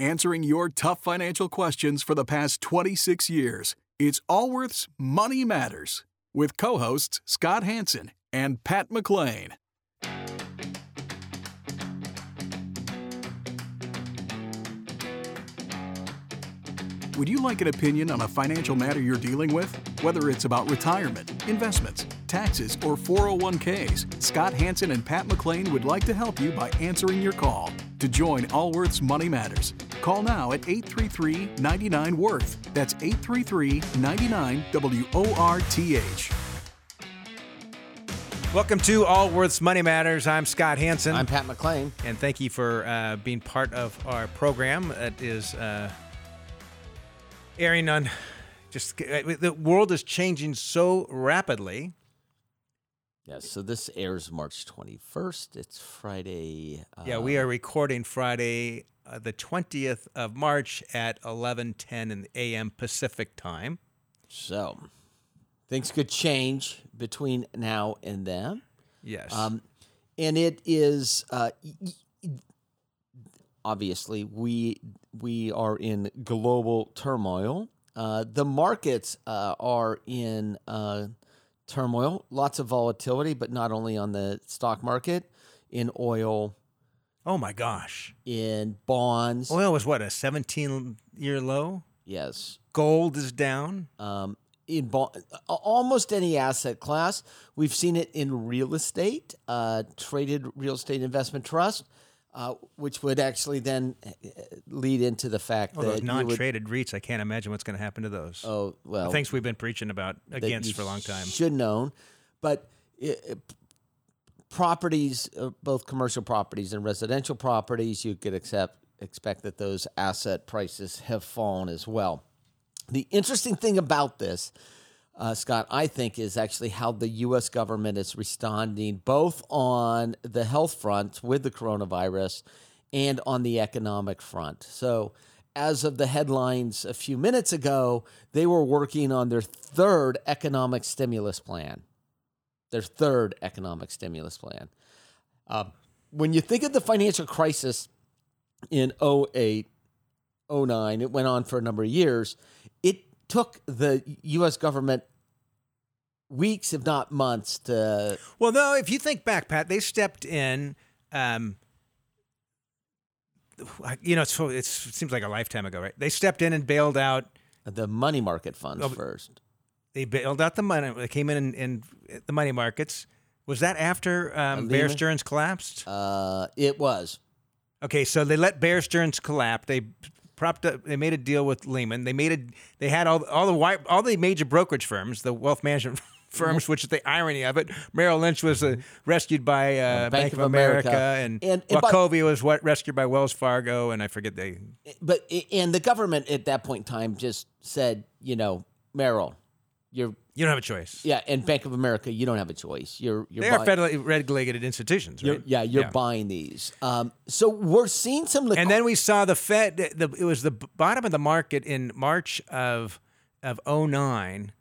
answering your tough financial questions for the past 26 years. It's Allworth's Money Matters with co hosts Scott Hanson and Pat McLean. Would you like an opinion on a financial matter you're dealing with? Whether it's about retirement, investments, taxes, or 401ks, Scott Hanson and Pat McLean would like to help you by answering your call. To join Allworth's Money Matters, call now at 833 99 Worth. That's 833 99 W O R T H. Welcome to Allworth's Money Matters. I'm Scott Hanson. I'm Pat McLean. and thank you for uh, being part of our program. that is uh, airing on just uh, the world is changing so rapidly. Yes, so this airs March 21st. It's Friday. Uh, Yeah, we are recording Friday, uh, the 20th of March at 11:10 in the a.m. Pacific time. So things could change between now and then. Yes. Um, and it is uh, obviously we we are in global turmoil. Uh, the markets uh, are in uh, turmoil, lots of volatility, but not only on the stock market, in oil, oh my gosh. in bonds. Oil was what a 17 year low. Yes, Gold is down. um, in bo- almost any asset class. We've seen it in real estate, uh, traded real estate investment trust, uh, which would actually then uh, lead into the fact Oh, that those you would- non-traded REITs, I can't imagine what's going to happen to those. oh well, the things we've been preaching about against for a long time. Should known, but uh, properties, uh, both commercial properties and residential properties, you could accept expect that those asset prices have fallen as well. The interesting thing about this, uh, Scott, I think, is actually how the U.S. government is responding both on the health front with the coronavirus and on the economic front. So, as of the headlines a few minutes ago, they were working on their third economic stimulus plan. Their third economic stimulus plan. Uh, when you think of the financial crisis in 08, 09, it went on for a number of years. It took the U.S. government weeks, if not months, to Well, no, if you think back, Pat, they stepped in. Um, you know, it's, it seems like a lifetime ago, right? They stepped in and bailed out. the money market funds Oh, first. They bailed out the money. They came in and, and the money markets. Was that after um, Bear Stearns collapsed? Uh, it was. Okay, so they let Bear Stearns collapse. They propped up. They made a deal with Lehman. They made a. They had all all the all the major brokerage firms, the wealth management firms, which is the irony of it. Merrill Lynch was uh, rescued by uh, Bank, of America, and, And- and Wachovia was what rescued by Wells Fargo, and I forget they. But and the government at that point in time just said, you know, Merrill, you're You don't have a choice. yeah, and Bank of America, you don't have a choice. You're you're They are federally regulated institutions, you're- right? yeah, you're buying these. Um, so we're seeing some liquidity. And then we saw the Fed. The, it was the bottom of the market in March of of 09.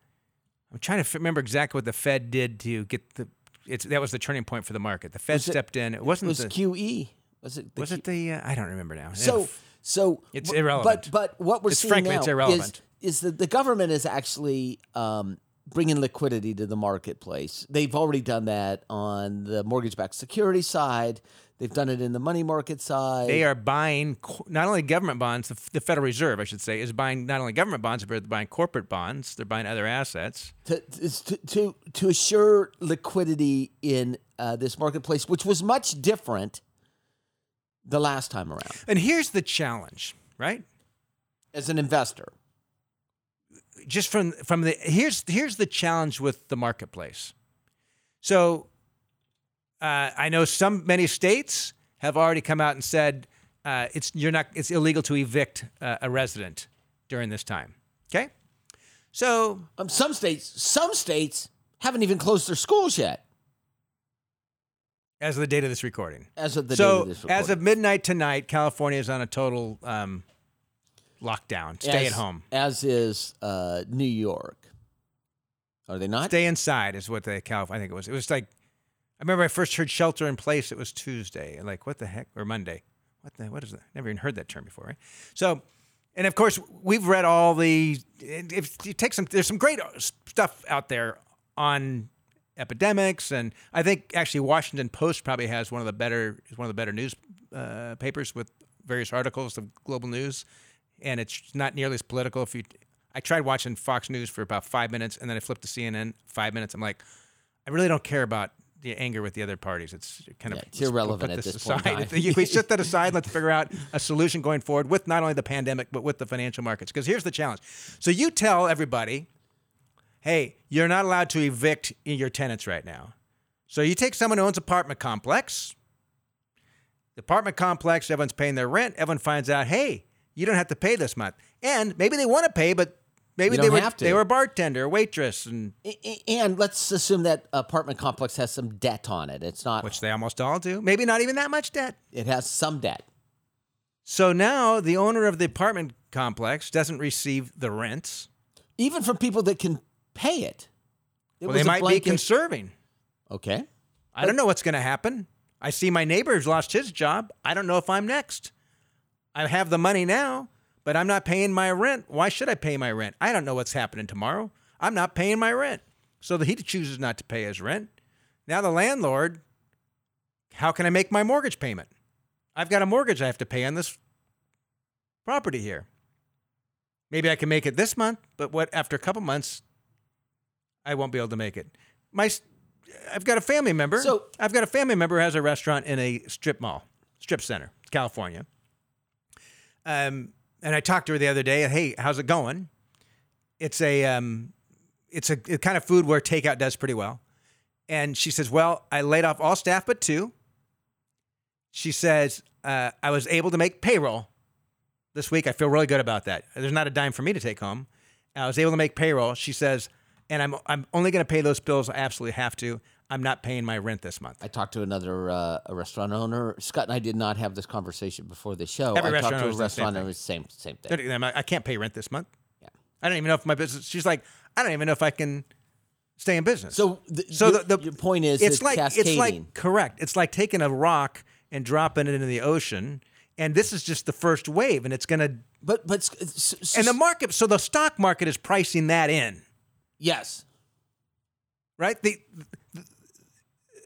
I'm trying to f- remember exactly what the Fed did to get the. It's that was the turning point for the market. The Fed Was it- stepped in. It it wasn't was the. QE. Was it? The was Q- it the? Uh, I don't remember now. So, so It's irrelevant. But but what we're It's- seeing frankly, now it's irrelevant. is is that the government is actually um, bringing liquidity to the marketplace. They've already done that on the mortgage-backed security side. They've done it in the money market side. they are buying not only government bonds. The, Federal Reserve, I should say, is buying not only government bonds, but they're buying corporate bonds. They're buying other assets. to to to, to assure liquidity in uh, this marketplace, which was much different the last time around. And here's the challenge, right? As an investor, just from from the here's here's the challenge with the marketplace. So uh, I know some many states have already come out and said uh, it's you're not it's illegal to evict uh, a resident during this time. Okay, so um, some states some states haven't even closed their schools yet. as of the date of this recording, As of the so date of this as of midnight tonight, California is on a total um, lockdown. Stay As- at home. As is uh, New York. Are they not? Stay inside is what the Cal. I think it was. It was like I remember I first heard shelter in place. It was Tuesday. Like what the heck or Monday? What what the what is that? Never even heard that term before, right? So, and of course, we've read all the. If you take some, there's some great stuff out there on epidemics, and I think actually Washington Post probably has one of the better is one of the better news uh, papers with various articles of global news, and it's not nearly as political. If you, I tried watching Fox News for about five minutes, and then I flipped to CNN five minutes. I'm like, I really don't care about the anger with the other parties. It's kind of Yeah, it's irrelevant put at this this point aside. If we set that aside. Let's figure out a solution going forward with not only the pandemic but with the financial markets. Because here's the challenge. So you tell everybody, hey, you're not allowed to evict your tenants right now. So you take someone who owns an apartment complex. The apartment complex, everyone's paying their rent. Everyone finds out, hey, you don't have to pay this month. And maybe they want to pay, but maybe they were they were a bartender, a waitress, and And let's assume that apartment complex has some debt on it. It's not. which they almost all do. Maybe not even that much debt. It has some debt. So now the owner of the apartment complex doesn't receive the rents. Even from people that can pay it. It Well, they might blanket- be conserving. Okay. I don't know what's going to happen. I see my neighbor's lost his job. I don't know if I'm next. I have the money now, but I'm not paying my rent. Why should I pay my rent? I don't know what's happening tomorrow. I'm not paying my rent. So the he chooses not to pay his rent. Now the landlord, how can I make my mortgage payment? I've got a mortgage I have to pay on this property here. Maybe I can make it this month, but what after a couple months I won't be able to make it. My I've got a family member. So- I've got a family member who has a restaurant in a strip mall, strip center, California. Um, and I talked to her the other day. Hey, how's it going? It's a um, it's a, kind of food where takeout does pretty well. And she says, "Well, I laid off all staff but two. She says uh, I was able to make payroll this week. I feel really good about that. There's not a dime for me to take home. I was able to make payroll. She says, and I'm I'm only going to pay those bills I absolutely have to. I'm not paying my rent this month. I talked to another uh, a restaurant owner. Scott and I did not have this conversation before the show. Every I restaurant talked to a restaurant owner, same same thing. I can't pay rent this month. Yeah. I don't even know if my business. She's like, I don't even know if I can stay in business. So, the, so your, the, the your point is it's it's like cascading. it's like correct. It's like taking a rock and dropping it into the ocean, and this is just the first wave, and it's gonna. but but s- s- s- And the market, so the stock market is pricing that in, yes, right? The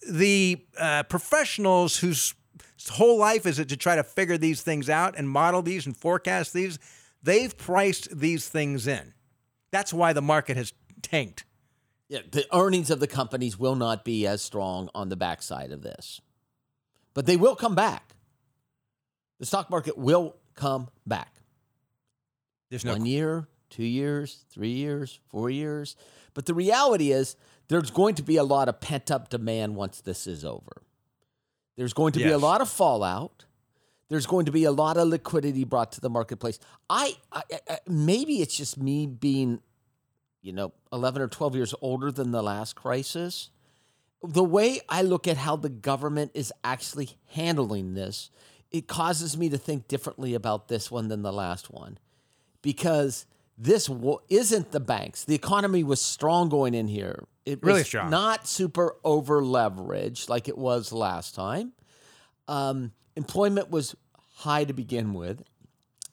the uh, professionals whose whole life is it to try to figure these things out and model these and forecast these, they've priced these things in. That's why the market has tanked. yeah, the earnings of the companies will not be as strong on the backside of this, but they will come back. The stock market will come back. There's no one year, two years, three years, four years. But the reality is, there's going to be a lot of pent up demand once this is over. There's going to be a lot of fallout. There's going to be a lot of liquidity brought to the marketplace. I, I, I maybe it's just me being, you know, 11 or 12 years older than the last crisis. The way I look at how the government is actually handling this, it causes me to think differently about this one than the last one because this wa- isn't the banks. The economy was strong going in here. It was Really strong. Not super over leveraged like it was last time. Um, employment was high to begin with.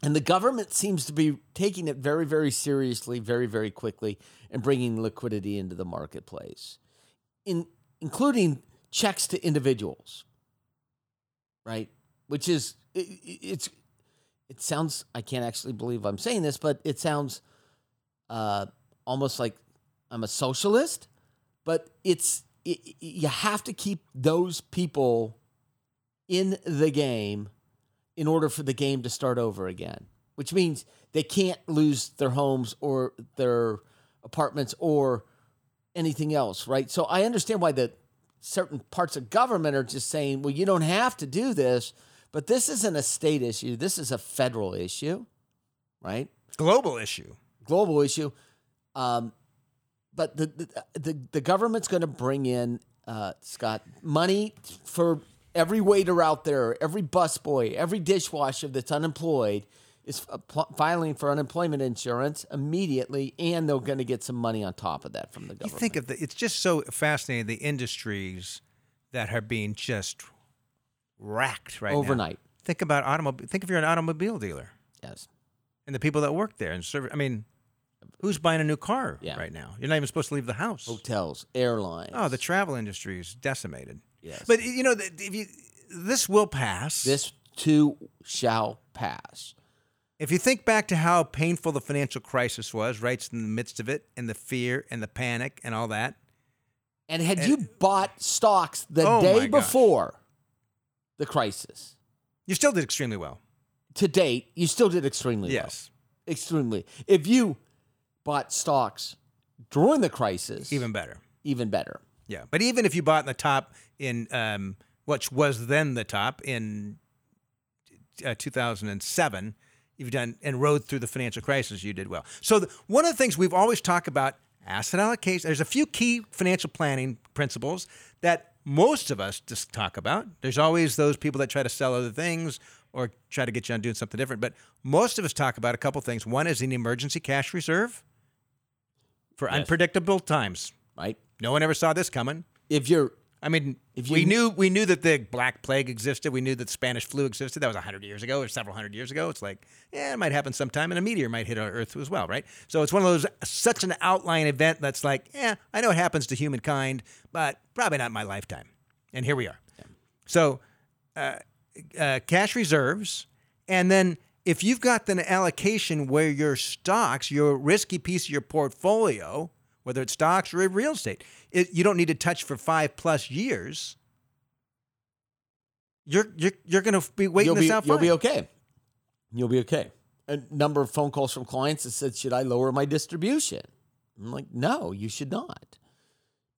And the government seems to be taking it very, very seriously, very, very quickly, and bringing liquidity into the marketplace, in, including checks to individuals, right? Which is, it, it's, it sounds, I can't actually believe I'm saying this, but it sounds uh, almost like I'm a socialist, but it's, it, you have to keep those people in the game in order for the game to start over again, which means they can't lose their homes or their apartments or anything else, right? So I understand why the certain parts of government are just saying, well, you don't have to do this, but this isn't a state issue. This is a federal issue, right? global issue. global issue. Um, but the, the the the government's going to bring in uh, Scott money for every waiter out there, every busboy, every dishwasher that's unemployed is filing for unemployment insurance immediately, and they're going to get some money on top of that from the government. You think of the, it's just so fascinating the industries that are being just racked right now. overnight. think about automobile. Think if you're an automobile dealer Yes. and the people that work there and serve. I mean, who's buying a new car Yeah. right now? You're not even supposed to leave the house. Hotels, airlines. Oh, the travel industry is decimated. Yes. But you know, if you, this will pass. this too shall pass. If you think back to how painful the financial crisis was, right in the midst of it, and the fear and the panic and all that, And had you bought stocks the Oh day before the crisis, you still did extremely well. to date, you still did extremely well. Yes, Extremely. If you bought stocks during the crisis, even better. even better. Yeah, but even if you bought in the top in um, which was then the top in uh, 2007, you've done and rode through the financial crisis, you did well. So the, one of the things we've always talked about asset allocation. There's a few key financial planning principles that most of us just talk about. There's always those people that try to sell other things or try to get you on doing something different, but most of us talk about a couple things. One is an emergency cash reserve for Yes. unpredictable times. Right? No one ever saw this coming. If you're I mean, If we knew we knew that the Black Plague existed. We knew that the Spanish flu existed. That was hundred years ago or several hundred years ago. It's like, yeah, it might happen sometime, and a meteor might hit our Earth as well, right? So it's one of those such an outline event that's like, yeah, I know it happens to humankind, but probably not in my lifetime. And here we are. So, uh, uh, cash reserves, and then if you've got an allocation where your stocks, your risky piece of your portfolio, whether it's stocks or real estate, it, you don't need to touch for five plus years. You're you're you're going to be waiting you'll this be out. you'll fine. be okay. You'll be okay. A number of phone calls from clients that said, "Should I lower my distribution?" I'm like, "No, you should not."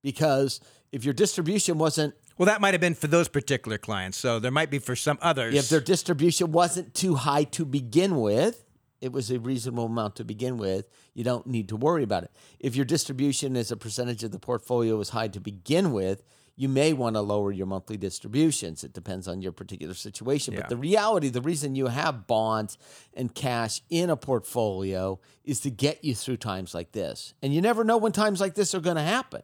Because if your distribution wasn't Well, that might have been for those particular clients. So there might be for some others. if their distribution wasn't too high to begin with, it was a reasonable amount to begin with, you don't need to worry about it. If your distribution as a percentage of the portfolio is high to begin with, you may want to lower your monthly distributions. It depends on your particular situation. Yeah. But the reality, the reason you have bonds and cash in a portfolio is to get you through times like this. And you never know when times like this are going to happen.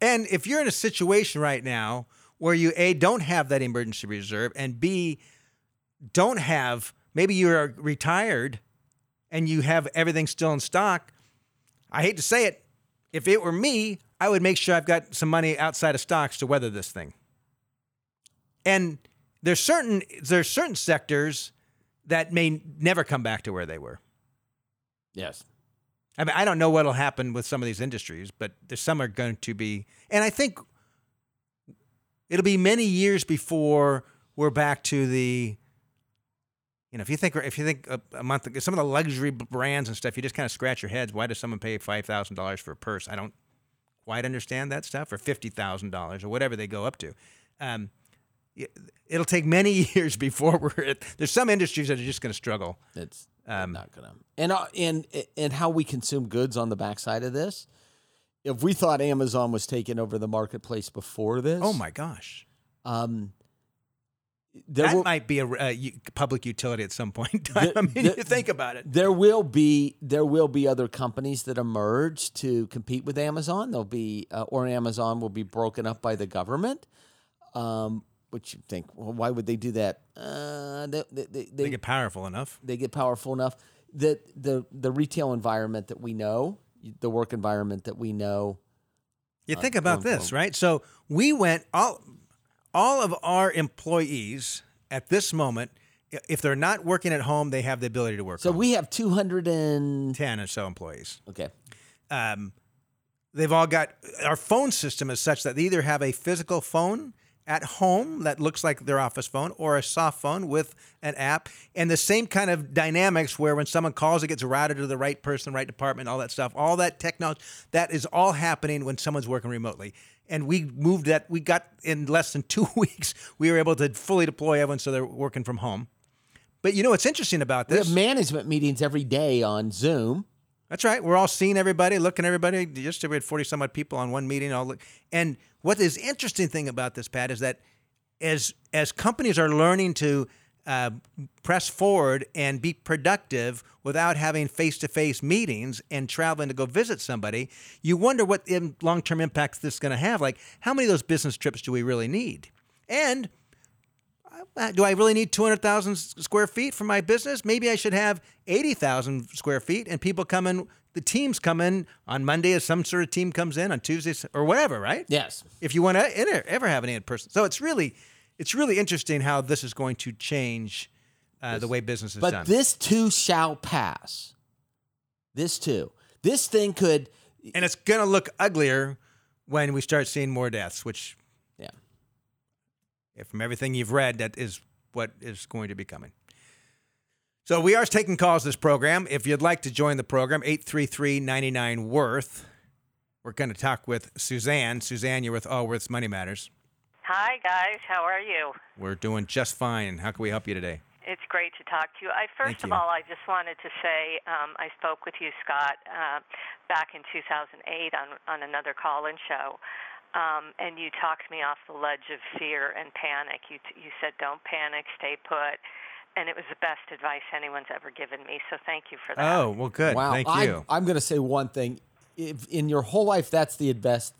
And if you're in a situation right now where you A, don't have that emergency reserve, and B, don't have, maybe you're retired and you have everything still in stock, I hate to say it, if it were me, I would make sure I've got some money outside of stocks to weather this thing. And there's certain there's certain sectors that may never come back to where they were. Yes. I mean, I don't know what'll happen with some of these industries, but there's some are going to be, and I think it'll be many years before we're back to the, you know, if you think if you think a, a month ago, some of the luxury brands and stuff, you just kind of scratch your heads. Why does someone pay five thousand dollars for a purse? I don't quite understand that stuff, or fifty thousand dollars, or whatever they go up to. Um, it- it'll take many years before we're. At, there's some industries that are just going to struggle. It's Um, not gonna. And uh, and and how we consume goods on the backside of this. If we thought Amazon was taking over the marketplace before this, Oh my gosh. um, there that will, might be a, a u- public utility at some point. The- I mean, the- you think about it. there will be there will be other companies that emerge to compete with Amazon. There'll be uh, or Amazon will be broken up by the government. Um, which you think, well, why would they do that? Uh, they, they, they, They get powerful enough. they get powerful enough that the the retail environment that we know, the work environment that we know, You think about this, right? So we went all all of our employees at this moment, if they're not working at home, they have the ability to work. So home. we have 210 or so employees. okay. Um, they've all got our phone system is such that they either have a physical phone at home that looks like their office phone or a soft phone with an app and the same kind of dynamics where when someone calls it gets routed to the right person right department all that stuff all that technology that is all happening when someone's working remotely and we moved that we got in less than two weeks we were able to fully deploy everyone so they're working from home but you know what's interesting about We this have management meetings every day on Zoom. That's right. We're all seeing everybody, looking at everybody. Yesterday we had forty some odd people on one meeting. All look. And what is interesting thing about this, Pat, is that as as companies are learning to uh, press forward and be productive without having face to face meetings and traveling to go visit somebody, you wonder what the long term impacts this is going to have. Like, how many of those business trips do we really need? And uh, do I really need 200,000 square feet for my business? Maybe I should have 80,000 square feet and people come in, the teams come in on Monday as some sort of team comes in on Tuesdays or whatever, right? Yes. If you want to ever have an in person. So it's really, it's really interesting how this is going to change uh, the way business is But done. this too shall pass. This too. This thing could. and it's going to look uglier when we start seeing more deaths, which Yeah. from everything you've read, that is what is going to be coming. So we are taking calls this program. If you'd like to join the program, 833-99 Worth. We're going to talk with Suzanne. Suzanne, you're with Allworth's Money Matters. Hi, guys. How are you? We're doing just fine. How can we help you today? It's great to talk to you. I first Thank of you. all, I just wanted to say um, I spoke with you, Scott, uh, back in 2008 on on another call-in show, um, and you talked me off the ledge of fear and panic. You t- you said, "Don't panic, stay put," and it was the best advice anyone's ever given me. So thank you for that. Oh, well, good. Wow. Thank I'm- you. I'm, going to say one thing. If in your whole life that's the best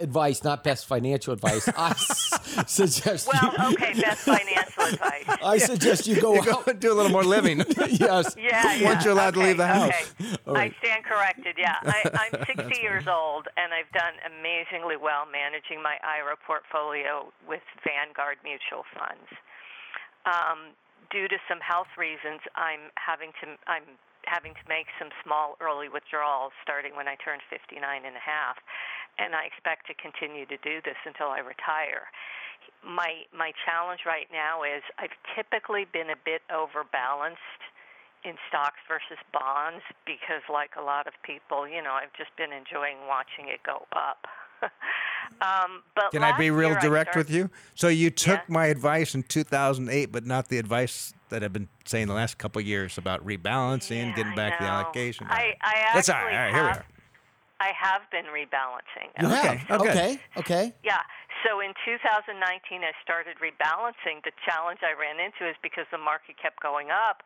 advice, not best financial advice, I s- suggest you, Well, okay, best financial advice. I suggest you go You go out. and do a little more living. yes. Yeah, yeah. Once you're allowed to leave the house. Okay. All right. I stand corrected. Yeah, I, I'm 60 years old, and I've done amazingly well managing my IRA portfolio with Vanguard mutual funds. Um, due to some health reasons, I'm having to I'm having to make some small early withdrawals starting when I turn 59 and a half, and I expect to continue to do this until I retire. My my challenge right now is I've typically been a bit overbalanced in stocks versus bonds because like a lot of people, you know, I've just been enjoying watching it go up. um, but Can I be real direct started- with you? So you took Yeah. my advice in 2008, but not the advice that I've been saying the last couple of years about rebalancing, Yeah, getting back the allocation. I, I That's all right. All right, here we are. I have been rebalancing. Okay, have. okay. Okay. Okay. Yeah. So in 2019, I started rebalancing. The challenge I ran into is because the market kept going up.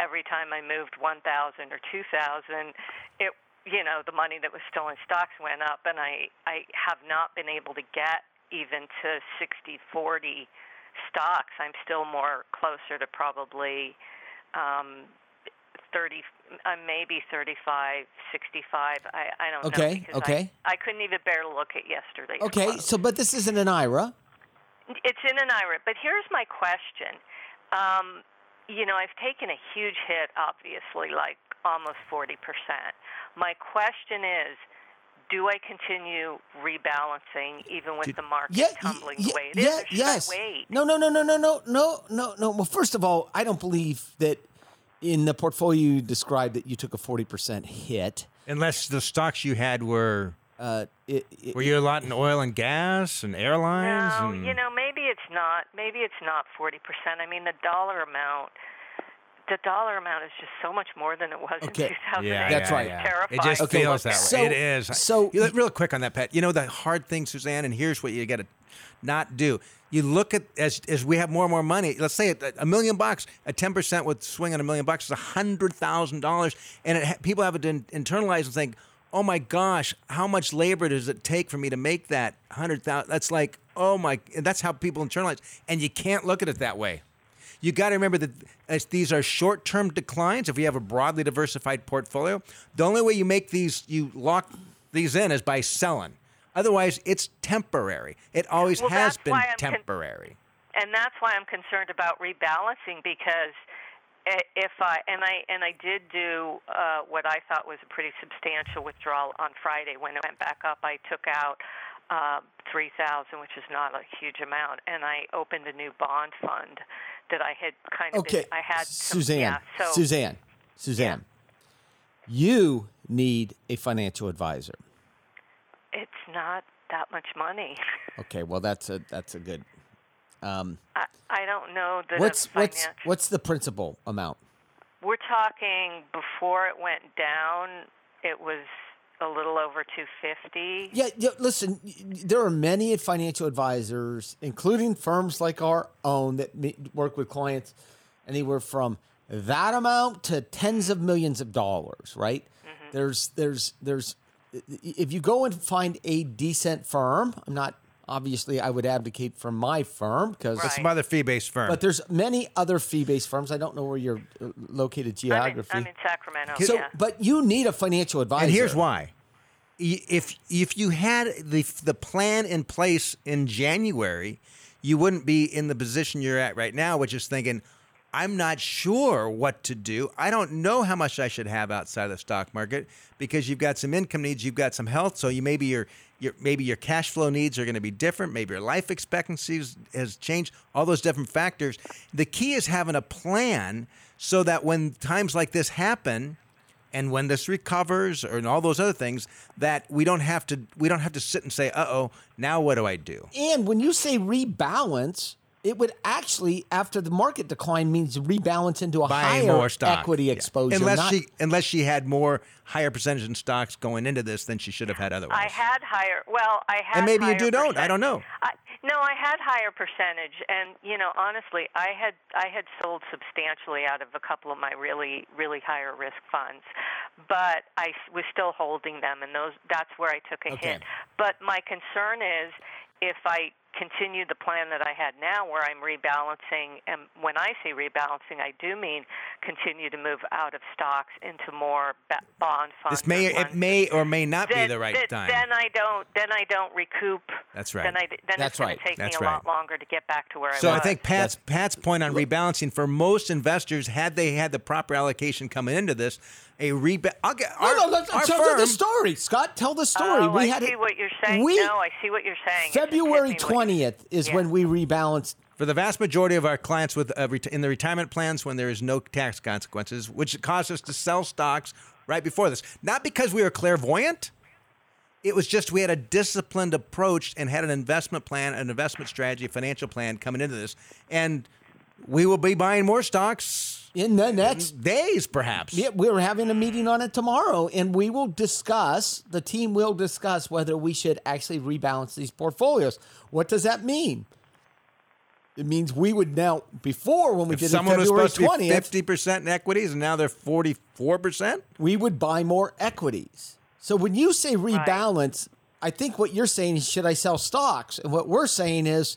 Every time I moved 1,000 or 2,000, it you know the money that was still in stocks went up, and I I have not been able to get even to 60-40 stocks. I'm still more closer to probably. Um, 30 uh, maybe 35 65 i, I don't know Okay, okay. I, I couldn't even bear to look at yesterday's Okay. close. So, but this isn't an IRA. It's in an IRA, but here's my question. Um, you know, I've taken a huge hit, obviously, like almost 40%. My question is do I continue rebalancing even with the market Yeah. tumbling y- the way it yeah, is, yes. No, no, no, no, no, no, no, no, no. Well, first of all, I don't believe that in the portfolio you described that you took a 40% hit. Unless the stocks you had were Uh, it, it, were you a lot in oil and gas and airlines? No, and, you know, maybe it's not. Maybe it's not 40%. I mean, the dollar amount. The dollar amount is just so much more than it was Okay. in 2008. Yeah, That's right. yeah. Terrifying. It just Okay, feels that way. so- it is. so- You look- real quick on that, Pat. You know the hard thing, Suzanne, and here's what you got to not do. You look at as as we have more and more money. Let's say a, a million bucks, a ten percent would swing on a million bucks is a hundred thousand dollars, and it, people have it in, internalized and think, "Oh my gosh, how much labor does it take for me to make that hundred thousand? That's like, oh my, and that's how people internalize, and you can't look at it that way. You got to remember that as these are short-term declines. If you have a broadly diversified portfolio, the only way you make these, you lock these in, is by selling. Otherwise, it's temporary. It always Well, has been I'm con- temporary. and that's why I'm concerned about rebalancing because if I and I and I did do uh, what I thought was a pretty substantial withdrawal on Friday when it went back up. I took out uh, three thousand, which is not a huge amount, and I opened a new bond fund that I had kind of. okay. Been, I had some, Suzanne. Yeah, so Suzanne. Suzanne. You need a financial advisor. it's not that much money. Okay. Well, that's a that's a good. Um, I, I don't know that. what's what's what's the principal amount? We're talking before it went down, it was a little over 250. Yeah, yeah. Listen, there are many financial advisors, including firms like our own, that work with clients anywhere from that amount to tens of millions of dollars. Right? Mm-hmm. There's, there's, there's. If you go and find a decent firm, I'm not, obviously I would advocate for my firm because. Right. Some other fee-based firm. But there's many other fee-based firms. I don't know where you're uh, located I'm in. I'm in Sacramento. so, yeah. but you need a financial advisor. And here's why. If if you had the the plan in place in January, you wouldn't be in the position you're at right now, which is thinking, I'm not sure what to do. I don't know how much I should have outside of the stock market because you've got some income needs, you've got some health, so you maybe your your maybe your cash flow needs are going to be different. Maybe your life expectancy has- changed. All those different factors. The key is having a plan so that when times like this happen, and when this recovers or and all those other things that we don't have to we don't have to sit and say uh-oh now what do i do And when you say rebalance, it would actually, after the market decline, means rebalance into a buying higher more stock equity Yeah. exposure. unless not- she unless she had more higher percentage in stocks going into this than she should have had otherwise I had higher. Well, I had. And maybe you higher do don't. I don't know. I, no, I had higher percentage, and you know, honestly, I had I had sold substantially out of a couple of my really really higher risk funds, but I s- was still holding them, and those that's where I took a Okay. hit. But my concern is if I continue the plan that I had now, where I'm rebalancing, and when I say rebalancing, I do mean continue to move out of stocks into more ba- bond funds. this may or it may or may not be the right then, time Then I don't. Then I don't recoup. That's right. Then I. Then That's it's going right. to take That's me a right. lot longer to get back to where so I was. So I think Pat's Pat's point on rebalancing for most investors, had they had the proper allocation coming into this, a reba- I'll get No, our, no, let's our tell firm, the story, Scott. Tell the story. Oh, we I had see it- what you're saying. We, no, I see what you're saying. It just hit February me what you- twentieth is Yeah. when we rebalanced. For the vast majority of our clients with uh, ret- in the retirement plans, when there is no tax consequences, which caused us to sell stocks right before this, not because we were clairvoyant. It was just we had a disciplined approach and had an investment plan, an investment strategy, financial plan coming into this, and we will be buying more stocks In the next days, perhaps. Yeah, we're having a meeting on it tomorrow, and we will discuss. The team will discuss whether we should actually rebalance these portfolios. What does that mean? It means we would now before when we If did it someone was February supposed to be twentieth, fifty percent in equities, and now they're forty-four percent. we would buy more equities. So when you say rebalance, I think what you're saying is should I sell stocks? And what we're saying is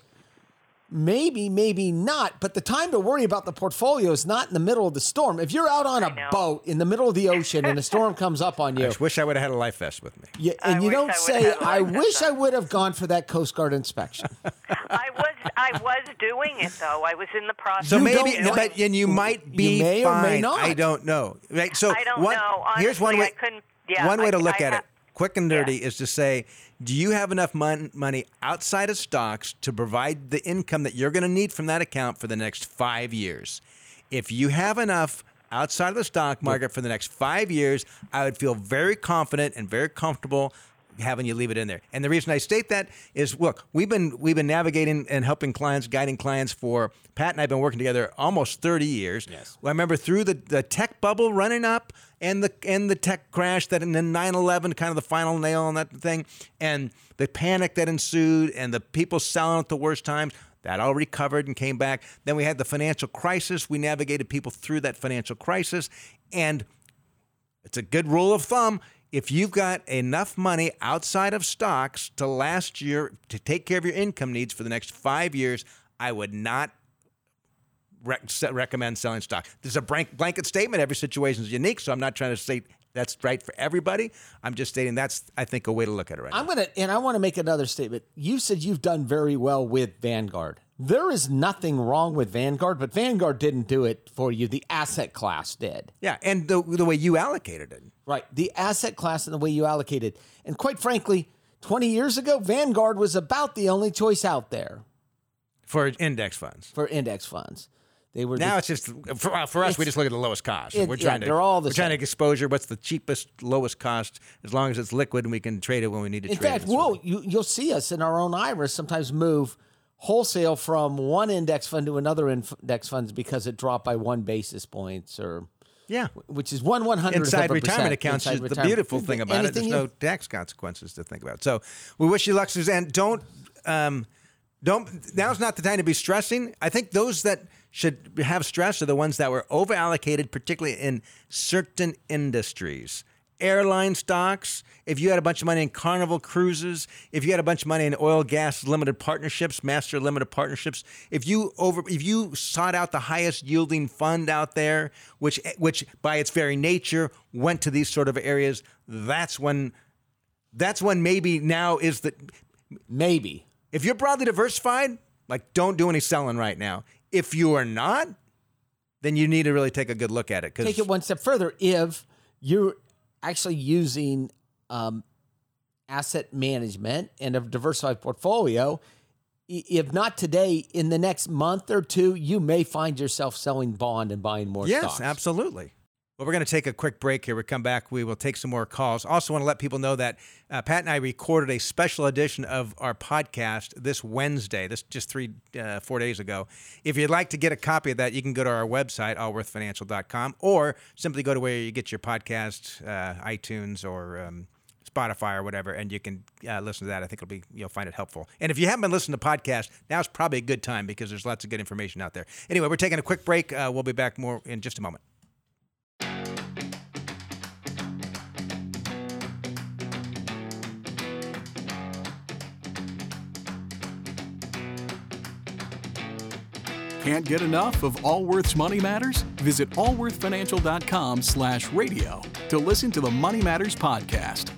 maybe, maybe not. But the time to worry about the portfolio is not in the middle of the storm. If you're out on a boat in the middle of the ocean and a storm comes up on I you, just wish I would have had a life vest with me. Yeah, I and you don't I say, "I wish I would have gone for that Coast Guard inspection." I was. I was doing it though. I was in the process. So You maybe, know. but and you might You be may or fine. may not. I don't know. Right. So I don't one, know. here's one Honestly, way. I couldn't- yeah, one way I- to look I at ha- it, quick and dirty, Yeah. is to say, do you have enough mon- money outside of stocks to provide the income that you're going to need from that account for the next five years? If you have enough outside of the stock market for the next five years, I would feel very confident and very comfortable having you leave it in there. And the reason I state that is, look, we've been we've been navigating and helping clients, guiding clients for Pat and I've been working together almost 30 years. Yes. I remember through the, the tech bubble running up and the and the tech crash that and then 9/11 kind of the final nail on that thing and the panic that ensued and the people selling at the worst times that all recovered and came back. Then we had the financial crisis. We navigated people through that financial crisis and it's a good rule of thumb. If you've got enough money outside of stocks to last year to take care of your income needs for the next five years, I would not rec- recommend selling stock. There's a blank, blanket statement. Every situation is unique, so I'm not trying to say that's right for everybody. I'm just stating that's, I think, a way to look at it right I'm now. gonna, and I want to make another statement. You said you've done very well with Vanguard. There is nothing wrong with Vanguard, but Vanguard didn't do it for you. The asset class did. Yeah, and the, the way you allocated it. Right. The asset class and the way you allocated. And quite frankly, 20 years ago, Vanguard was about the only choice out there For index funds. for index funds. They were the- Now it's just for, uh, for us. we just look at the lowest cost. it- we're yeah, trying to they're all the we're trying to exposure. What's the cheapest, lowest cost? As long as it's liquid and we can trade it when we need to In trade fact, it. we'll, you, you'll see us in our own IRAs sometimes move wholesale from one index fund to another index funds because it dropped by one basis points or yeah. which is one one hundred Inside of a retirement percent accounts inside is the beautiful thing about it. Anything There's no tax consequences to think about. So we wish you luck, Suzanne. Don't um, don't. Now's not the time to be stressing. I think those that should have stress are the ones that were over allocated, particularly in certain industries. Airline stocks, if you had a bunch of money in Carnival Cruises, if you had a bunch of money in oil gas limited partnerships, master limited partnerships, if you over if you sought out the highest yielding fund out there, which which by its very nature went to these sort of areas, that's when that's when maybe now is the Maybe. if you're broadly diversified, like don't do any selling right now. If you are not, then you need to really take a good look at it Take it one step further. If you're actually using um, asset management and a diversified portfolio, if not today, in the next month or two, you may find yourself selling bond and buying more Yes, stocks. absolutely. Well, we're going to take a quick break here. We come back, we will take some more calls. Also, want to let people know that uh, Pat and I recorded a special edition of our podcast this Wednesday. This just three, uh, four days ago. If you'd like to get a copy of that, you can go to our website, allworthfinancial.com, or simply go to where you get your podcast, uh, iTunes or um, Spotify or whatever, and you can uh, listen to that. I think it'll be you'll find it helpful. And if you haven't been listening to podcasts, now's probably a good time because there's lots of good information out there. Anyway, we're taking a quick break. Uh, we'll be back more in just a moment. Can't get enough of Allworth's Money Matters? Visit allworthfinancial.com slash radio to listen to the Money Matters podcast.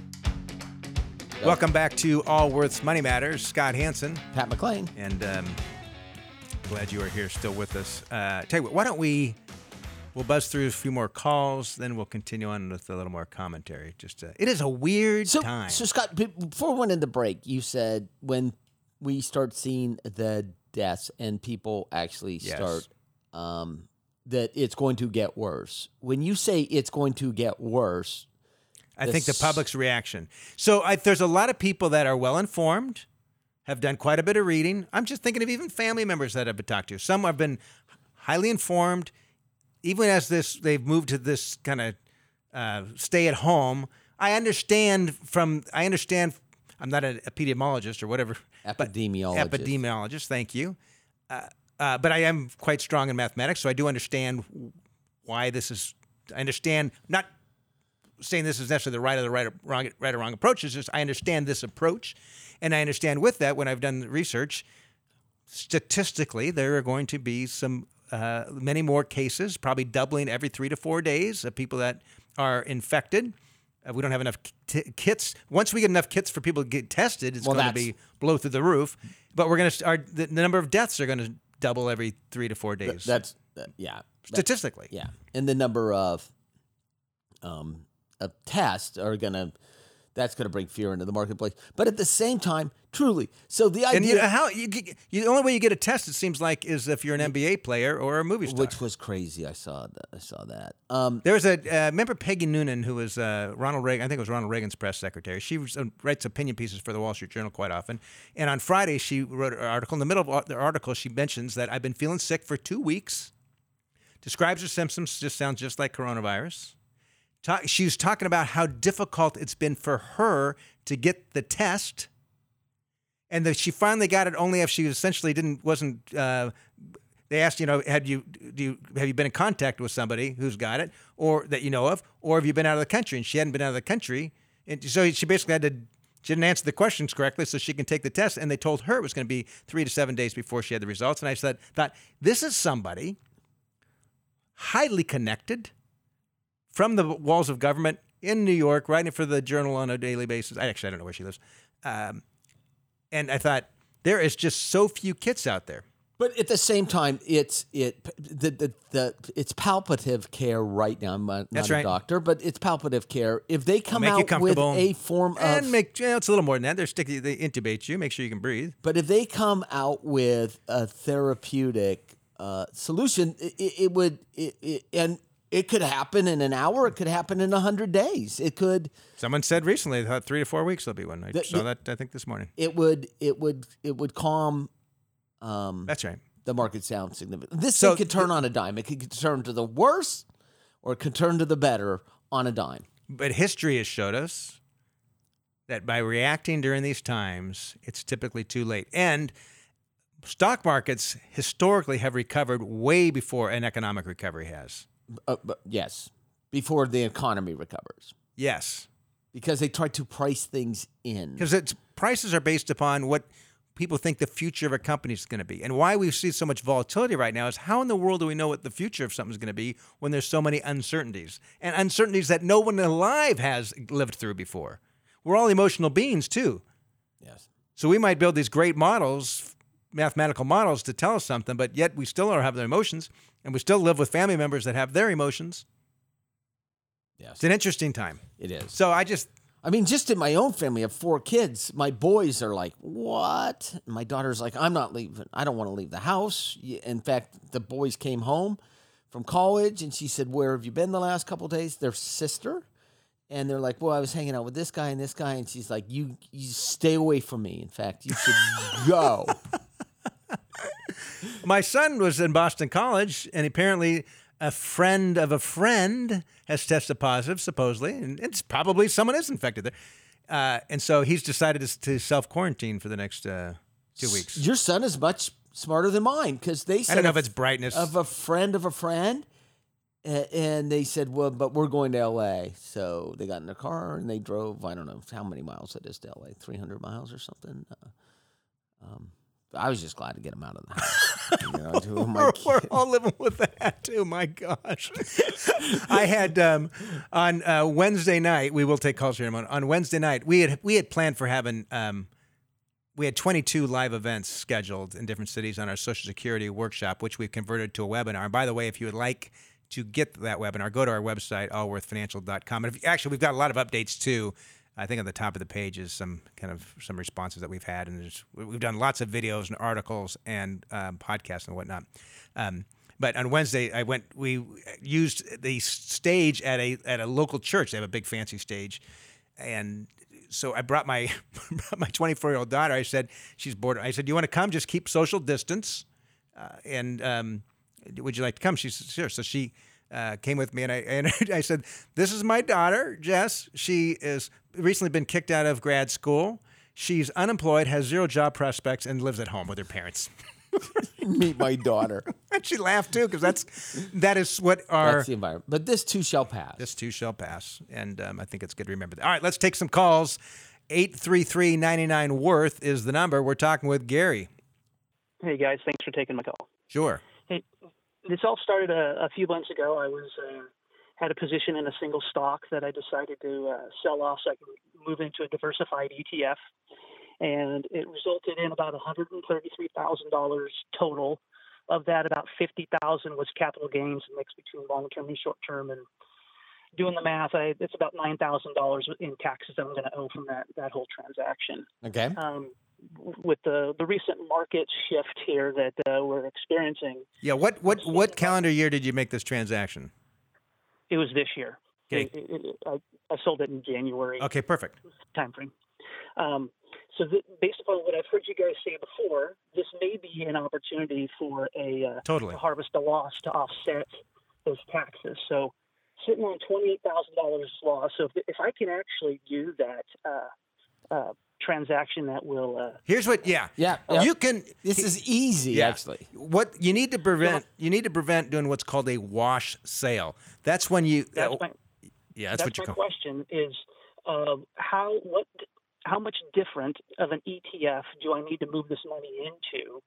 Welcome back to Allworth's Money Matters. Scott Hanson, Pat McLean. and um, glad you are here still with us. Uh, tell you what, why don't we? We'll buzz through a few more calls, then we'll continue on with a little more commentary. Just uh, it is a weird So, time. so Scott, before we went into break, you said when we start seeing the deaths and people actually Yes. start, um, that it's going to get worse. When you say it's going to get worse, I think the public's reaction. So I, there's a lot of people that are well informed, have done quite a bit of reading. I'm just thinking of even family members that I've been talked to. Some have been highly informed, even as this they've moved to this kind of uh, stay at home. I understand from I understand. I'm not an epidemiologist or whatever. Epidemiologist. Epidemiologist. Thank you. Uh, uh, but I am quite strong in mathematics, so I do understand why this is. I understand not saying this is necessarily the right or the right or wrong, right or wrong approach. It's just I understand this approach, and I understand with that when I've done the research, statistically there are going to be some uh, many more cases, probably doubling every three to four days of people that are infected. Uh, we don't have enough ki- kits. Once we get enough kits for people to get tested, it's Well, going to be blow through the roof. But we're going to our the, the number of deaths are going to double every three to four days. that's uh, yeah, statistically. yeah, and the number of um, of tests are gonna. That's going to bring fear into the marketplace, but at the same time, truly. So the idea, And you, how you, you the only way you get a test, it seems like, is if you're an NBA player or a movie star. which was crazy, I saw that. I saw that. Um, There was a uh, remember Peggy Noonan, who was uh, Ronald Reagan. I think it was Ronald Reagan's press secretary. She was, uh, writes opinion pieces for the Wall Street Journal quite often. And on Friday, she wrote an article. In the middle of the article, she mentions that I've been feeling sick for two weeks. Describes her symptoms. Just sounds just like coronavirus. Ta- she was talking about how difficult it's been for her to get the test, and that she finally got it only if she essentially didn't wasn't. Uh, they asked, you know, had you do you have you been in contact with somebody who's got it, or that you know of, or have you been out of the country? And she hadn't been out of the country, and so she basically had to. She didn't answer the questions correctly, so she can take the test. And they told her it was going to be three to seven days before she had the results. And I said, thought this is somebody highly connected from the walls of government in New York, writing for the Journal on a daily basis. I actually I don't know where she lives, um, and I thought there is just so few kits out there. But at the same time, it's it the the, the it's palpative care right now. I'm not, That's not right. a doctor, but it's palpative care. If they come Make out with a form and of, make you know, it's a little more than that. They're sticky. They intubate you, make sure you can breathe. but if they come out with a therapeutic uh, solution, it, it, it would it, it, and it could happen in an hour. It could happen in a hundred days. It could Someone said recently they thought three to four weeks there'll be one. I The- saw the- that I think this morning. it would it would it would calm. Um, That's right. the market down significantly. This So thing could turn on a dime. It could turn to the worse, or it could turn to the better on a dime. But history has showed us that by reacting during these times, it's typically too late. And stock markets historically have recovered way before an economic recovery has. Uh, yes, before the economy recovers. Yes, because they try to price things in. because its prices are based upon what people think the future of a company is going to be. And why we see so much volatility right now is how in the world do we know what the future of something's going to be when there's so many uncertainties and uncertainties that no one alive has lived through before. We're all emotional beings too. Yes. So we might build these great models, mathematical models to tell us something, but yet we still don't have their emotions and we still live with family members that have their emotions. Yes. It's an interesting time. It is. So I just I mean, just in my own family, I have four kids. My boys are like, "What?" And my daughter's like, "I'm not leaving. I don't want to leave the house." In fact, the boys came home from college, and she said, "Where have you been the last couple days?" Their sister, and they're like, "Well, I was hanging out with this guy and this guy," and she's like, "You, you stay away from me. In fact, you should go." My son was in Boston College, and apparently a friend of a friend has tested positive, supposedly, and it's probably someone is infected there. Uh, and so he's decided to, to self quarantine for the next uh, two weeks. Your son is much smarter than mine because they said I don't know if it's brightness. of a friend of a friend. a- And they said, well, but we're going to LA. So they got in their car and they drove, I don't know how many miles it is to LA, 300 miles or something. Uh, um, I was just glad to get him out of the house. you know, to my we're, we're all living with that too. My gosh, I had um, on uh, Wednesday night. We will take calls here in a moment. On Wednesday night, we had we had planned for having um, we had 22 live events scheduled in different cities on our Social Security workshop, which we've converted to a webinar. And by the way, if you would like to get that webinar, go to our website, allworthfinancial.com. And if, actually, we've got a lot of updates too. I think on the top of the page is some kind of some responses that we've had, and we've done lots of videos and articles and um, podcasts and whatnot. Um, but on Wednesday, I went. We used the stage at a at a local church. They have a big fancy stage, and so I brought my my 24 year old daughter. I said she's bored. I said, "Do "You want to come? Just keep social distance, uh, and um, would you like to come?" She said, "Sure." So she uh, came with me, and I and I said, "This is my daughter, Jess. She is recently been kicked out of grad school. She's unemployed, has zero job prospects, and lives at home with her parents." meet my daughter. and she laughed too because that's that is what our That's the environment. But this too shall pass. this too shall pass, and um, I think it's good to remember that. All right, let's take some calls. 833-99 worth is the number. We're talking with Gary. Hey guys, thanks for taking my call. Sure. Hey, this all started a, a few months ago. I was uh, had a position in a single stock that I decided to uh, sell off so I could move into a diversified ETF, and it resulted in about one hundred and thirty-three thousand dollars total. Of that, about fifty thousand was capital gains mixed between long-term and short-term. And doing the math, I, it's about nine thousand dollars in taxes that I'm going to owe from that that whole transaction Okay. um, with the the recent market shift here that uh, we're experiencing. Yeah. What what what calendar year did you make this transaction? It was this year. Okay. It- it- it- I, I sold it in January Okay. Perfect. timeframe. Um, so th- based upon what I've heard you guys say before, this may be an opportunity for a uh, Totally. to harvest a loss to offset those taxes. So sitting on twenty eight thousand dollars loss. So if, if I can actually do that uh, uh, transaction, that will uh, Here's what. Yeah. Yeah. yeah. You can. this is easy, Yeah. actually. What you need to prevent. You need to prevent doing what's called a wash sale. That's when you. that's uh, my yeah. That's, that's what you my call. question is uh, how what how much different of an ETF do I need to move this money into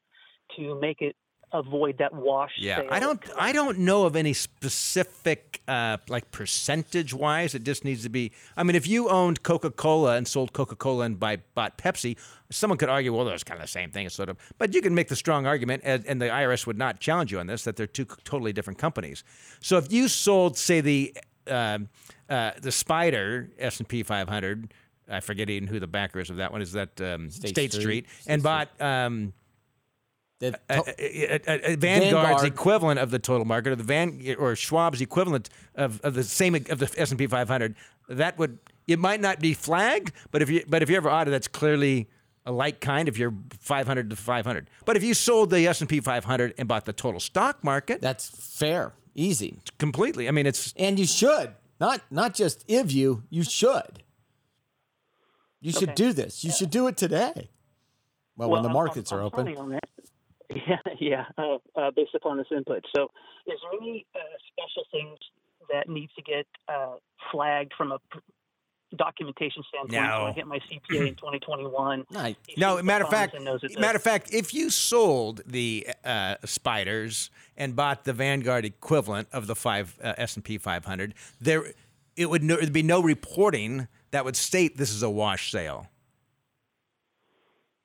to make it avoid that wash Yeah, sale? I don't. I don't know of any specific, uh, like percentage wise. It just needs to be. I mean, if you owned Coca Cola and sold Coca Cola and buy, bought Pepsi, someone could argue, well, those kind of the same thing. It's sort of. But you can make the strong argument, and, and the IRS would not challenge you on this, that they're two totally different companies. So if you sold, say, the um uh, the Spider S and P 500, I forget even who the backer is of that one. Is that um, State, State Street, Street. and bought. Um, The to- uh, uh, uh, Vanguard's Vanguard. equivalent of the total market, or the Van or Schwab's equivalent of, of the same of the S and P 500. That would it might not be flagged, but if you but if you ever audit, that's clearly a like kind. If you're 500 to 500, but if you sold the S and P 500 and bought the total stock market, that's fair, easy, completely. I mean, it's and you should not not just if you you should. You should do this. You should do it today. Well, when the I'm- markets I'm, are I'm open. Planning on that. Yeah, yeah. Uh, uh, based upon this input, so is there any uh, special things that needs to get uh, flagged from a documentation standpoint. No. So I hit my CPA in 2021. Nice. No, matter of fact, and knows it's a- matter of fact, if you sold the uh, spiders and bought the Vanguard equivalent of the five uh, S and P 500, there it would no, there'd be no reporting that would state this is a wash sale.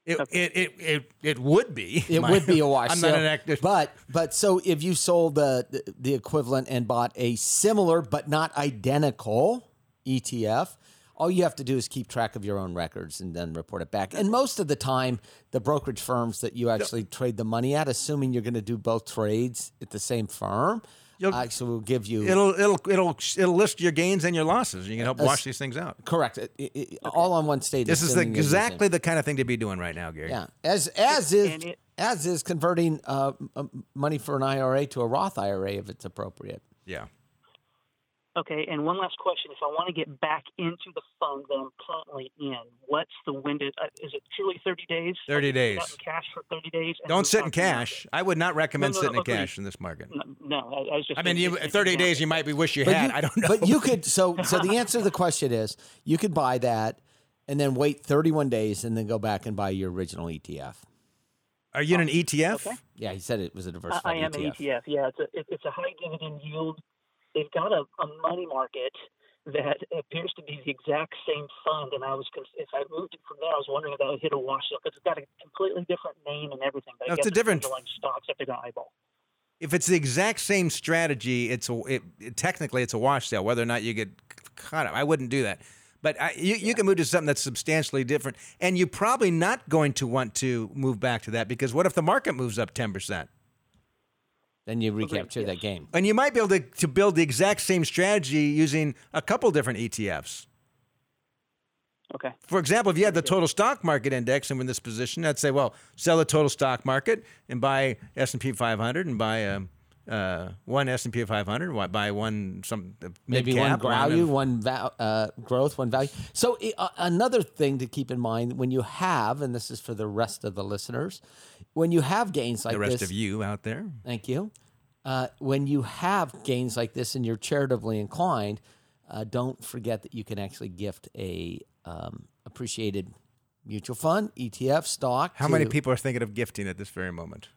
It, it, it, it, it would be. It My- would be a wash I'm sale. not an actor. But but so if you sold the, the the equivalent and bought a similar but not identical ETF, all you have to do is keep track of your own records and then report it back. And most of the time, the brokerage firms that you actually trade the money at, assuming you're going to do both trades at the same firm, You'll- actually will give you It'll it'll it'll it'll list your gains and your losses. You can help wash these things out. correct it, it- it- all on one stage. This is the, assuming you're using- exactly the kind of thing to be doing right now, Gary. Yeah, as as is it- as is converting uh, money for an IRA to a Roth IRA if it's appropriate. Yeah. Okay, and one last question: If I want to get back into the fund that I'm currently in, what's the window? Uh, is it truly 30 days? 30 I can sit days. in cash for 30 days. and Don't sit in on market? cash. I would not recommend No, no, sitting no, in agreed. cash in this market. No, no I, I was just. I mean, you, 30 days you might be wish you But had. you- I don't know. But you could so so the answer to the question is you could buy that and then wait 31 days and then go back and buy your original ETF. Are you in an ETF? Okay. Yeah, he said it was a diversified I am ETF. an ETF. Yeah, it's a it, it's a high dividend yield. They've got a, a money market that appears to be the exact same fund, and I was if I moved it from there, I was wondering if that would hit a wash sale because it's got a completely different name and everything. But No, it's a different- underlying stocks that they're going to eyeball. If it's the exact same strategy, it's a, it, it- technically it's a wash sale. Whether or not you get caught up, I wouldn't do that. But I, you, you can move to something that's substantially different, and you're probably not going to want to move back to that because what if the market moves up ten percent? Then you recapture yes. that gain. And you might be able to, to build the exact same strategy using a couple different ETFs. Okay. For example, if you had the total stock market index and we're in this position, I'd say, well, sell the total stock market and buy S and P 500 and buy um, uh, one S and P 500, wa- buy one some Maybe one value, one val- uh, growth, one value. So uh, another thing to keep in mind when you have, and this is for the rest of the listeners, when you have gains like the rest this, of you out there. Thank you. Uh, when you have gains like this and you're charitably inclined, uh, don't forget that you can actually gift a um, appreciated mutual fund, ETF, stock. How many people are thinking of gifting at this very moment?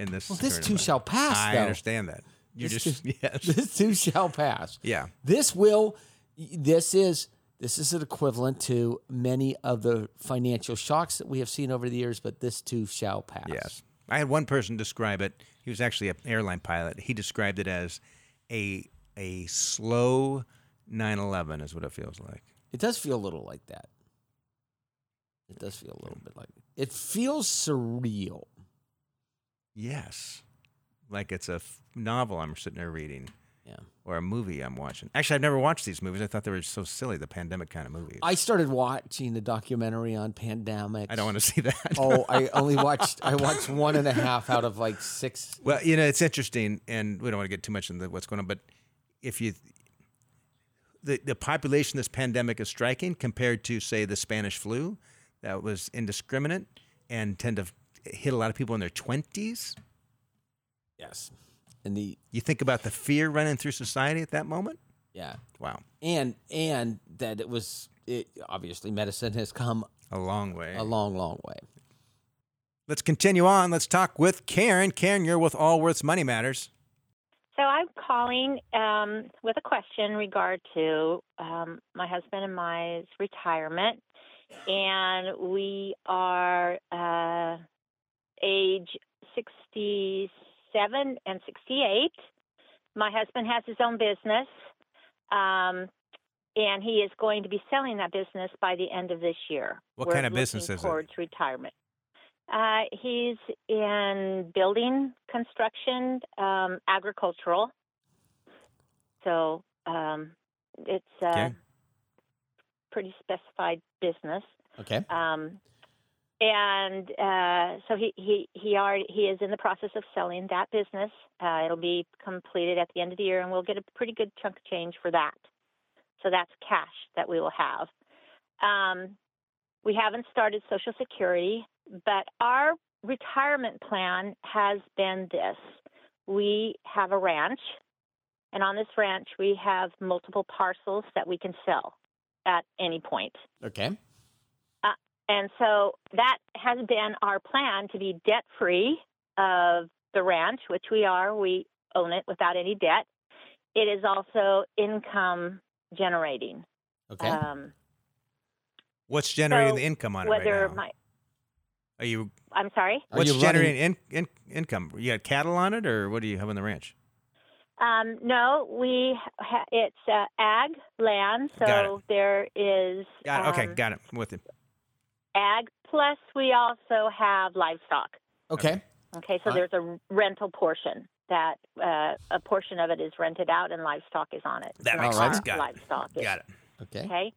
In this, Well, this too shall pass. I though. understand that. You This just too- yes, This too shall pass. yeah. This will. This is. This is an equivalent to many of the financial shocks that we have seen over the years, but this too shall pass. Yes. I had one person describe it. He was actually an airline pilot. He described it as a a slow 9/11 is what it feels like. It does feel a little like that. It does feel a little bit like it feels surreal. Yes. Like it's a f- novel I'm sitting there reading Yeah. or a movie I'm watching. Actually, I've never watched these movies. I thought they were so silly, the pandemic kind of movies. I started watching the documentary on pandemics. I don't want to see that. oh, I only watched. I watched one and a half out of like six. Well, you know, it's interesting, and we don't want to get too much into what's going on, but if you, the, the population this pandemic is striking compared to, say, the Spanish flu, that was indiscriminate and tend to hit a lot of people in their 20s. Yes, and the You think about the fear running through society at that moment? yeah, Wow. and and that it was. It obviously medicine has come A long way. a long, long way. Let's continue on. Let's talk with Karen. Karen, you're with Allworth's Money Matters. So I'm calling um, with a question in regard to um, my husband and my retirement, and we are uh, age 67 and 68. My husband has his own business, um, and he is going to be selling that business by the end of this year. What We're kind of business is it? towards retirement. Uh, he's in building construction, um, agricultural. So um, it's a Okay. pretty specified business. Okay. Um, and uh, so he he he he is in the process of selling that business. Uh, it'll be completed at the end of the year, and we'll get a pretty good chunk of change for that. So that's cash that we will have. Um, we haven't started Social Security, but our retirement plan has been this: we have a ranch, and on this ranch we have multiple parcels that we can sell. at any point. Okay. And so that has been our plan to be debt free of the ranch, which we are. We own it without any debt. It is also income generating. Okay. Um, What's generating So, the income on it whether right now? my, Are you I'm sorry. Are what's you generating in, in, income? You got cattle on it, or what do you have on the ranch? Um, no, we ha- it's uh, ag land, so Got it. there is Got it. Okay, um, got it. I'm with you. Ag. Plus, we also have livestock. Okay. Okay, so Fine. there's a rental portion that uh, a portion of it is rented out, and livestock is on it. That So makes sense. Got livestock. is- Got it. Okay. Okay.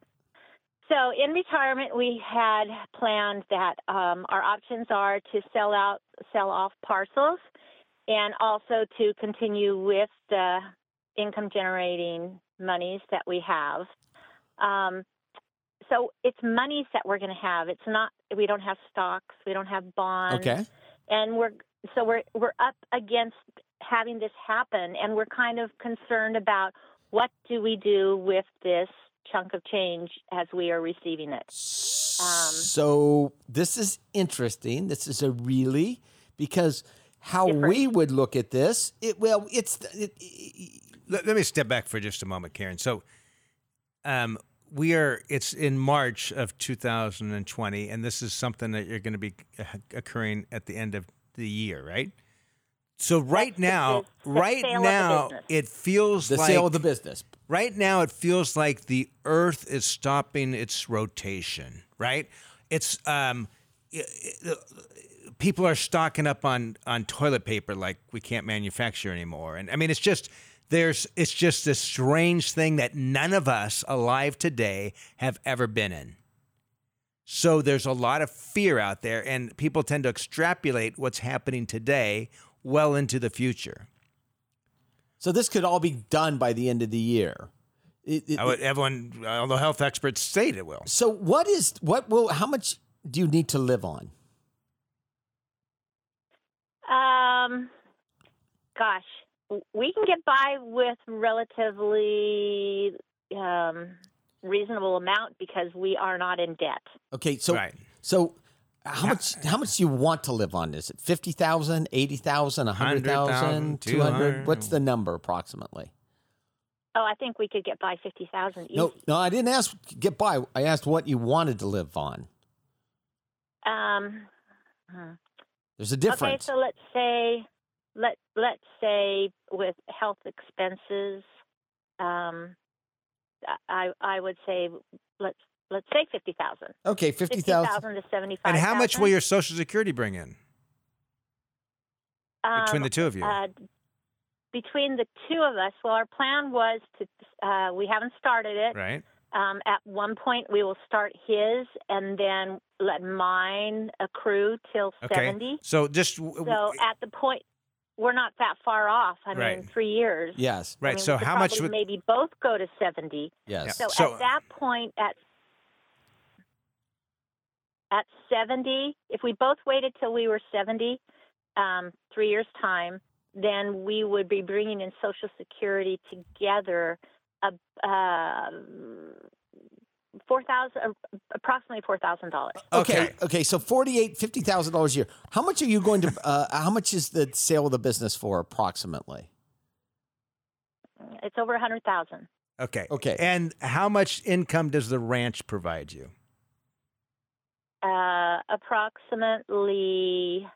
So in retirement, we had planned that um, our options are to sell out, sell off parcels, and also to continue with the income generating monies that we have. Um, so it's monies that we're going to have. It's not we don't have stocks, we don't have bonds, Okay. and we're so we're we're up against having this happen, and we're kind of concerned about what do we do with this chunk of change as we are receiving it. Um, so this is interesting. This is a really because how Different. we would look at this. It well, it's it, it- Let, let me step back for just a moment, Karen. So, um, we are. It's in March of 2020, and this is something that you're going to be occurring at the end of the year, right? So right the now, the right the now, it feels the like sale of the business. right now it feels like the earth is stopping its rotation right it's um i- i- people are stocking up on on toilet paper like we can't manufacture anymore and i mean it's just there's it's just this strange thing that none of us alive today have ever been in so there's a lot of fear out there and people tend to extrapolate what's happening today well into the future So this could all be done by the end of the year. It- it- would, everyone all the health experts say it will so what is what will how much do you need to live on? Um, gosh, w- we can get by with relatively um, reasonable amount because we are not in debt. Okay, so right so how much how much do you want to live on? Is it 50,000, 80,000, 100,000, 200? What's the number approximately? Oh, I think we could get by fifty thousand. No, no, I didn't ask get by. I asked what you wanted to live on. Um, hmm. There's a difference. okay, so let's say let let's say with health expenses, um, I I would say let's let's say fifty thousand. okay, 50,000. to seventy five. And how much will your Social Security bring in between the two of you? Uh, between the two of us, well, our plan was to, uh, we haven't started it. right? Um, at one point, we will start his and then let mine accrue till Okay. 70. So just w- So at the point, we're not that far off. I Right. mean, three years. Yes, I right. mean, so we could how much probably would maybe both go to 70. yes. So, So- at that point, at at 70, if we both waited till we were 70, um, three years time, then we would be bringing in Social Security together, uh, uh, four thousand, approximately four thousand dollars. Okay, Okay. okay. So forty-eight, fifty thousand dollars a year. How much are you going to? Uh, how much is the sale of the business for approximately? It's over a hundred thousand. okay? Okay. And how much income does the ranch provide you? Uh, approximately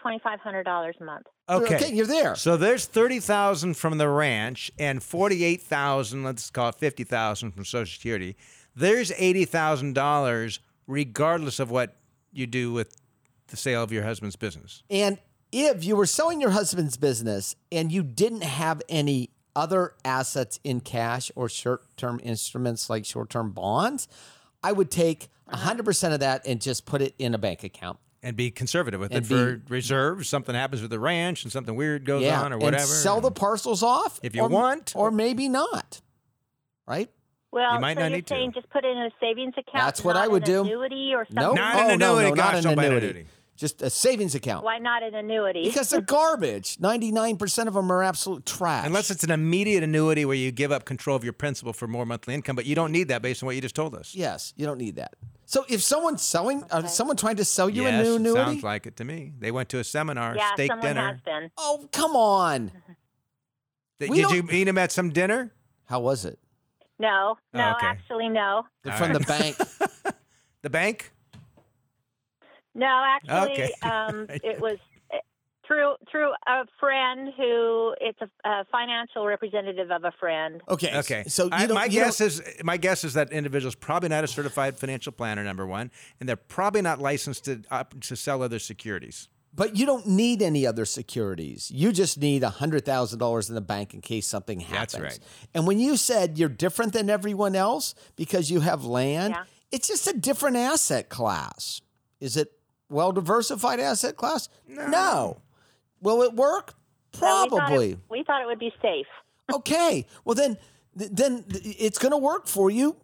twenty five hundred dollars a month. Okay. you're there. So there's thirty thousand from the ranch and forty-eight thousand. Let's call it fifty thousand from Social Security. There's eighty thousand dollars, regardless of what you do with the sale of your husband's business. And if you were selling your husband's business and you didn't have any other assets in cash or short-term instruments like short-term bonds, I would take 100% of that and just put it in a bank account. And be conservative with And it for reserves. Something happens with the ranch and something weird goes yeah, on or whatever. and sell the parcels off If you or- want. or maybe not. Right? Well, You might so not you're need to. saying just put it in a savings account. That's what I would an do. Annuity or something. Nope. Not Oh, an no, annuity. no, Gosh, not an don't an annuity. annuity. just a savings account. Why not an annuity? Because they're garbage. 99% of them are absolute trash. Unless it's an immediate annuity where you give up control of your principal for more monthly income, but you don't need that based on what you just told us. Yes, you don't need that. So if someone's selling, uh, someone trying to sell you yes, a new annuity? sounds like it to me. They went to a seminar, yeah, steak dinner. has been. oh, come on. Did, did you meet him at some dinner? How was it? No, no, okay. actually, no. They're from right. the bank. The bank? No, actually, Okay. um, it was uh, through through a friend who it's a, a financial representative of a friend. Okay. Okay. So you I- my you guess don't- is my guess is that individual's probably not a certified financial planner. Number one, and they're probably not licensed to op- to sell other securities. But you don't need any other securities. You just need $100,000 in the bank in case something happens. That's right. And when you said you're different than everyone else because you have land, Yeah. it's just a different asset class. Is it well diversified asset class? No. Will it work? So we thought it- Probably. we thought it would be safe. okay. Well then then it's going to work for you.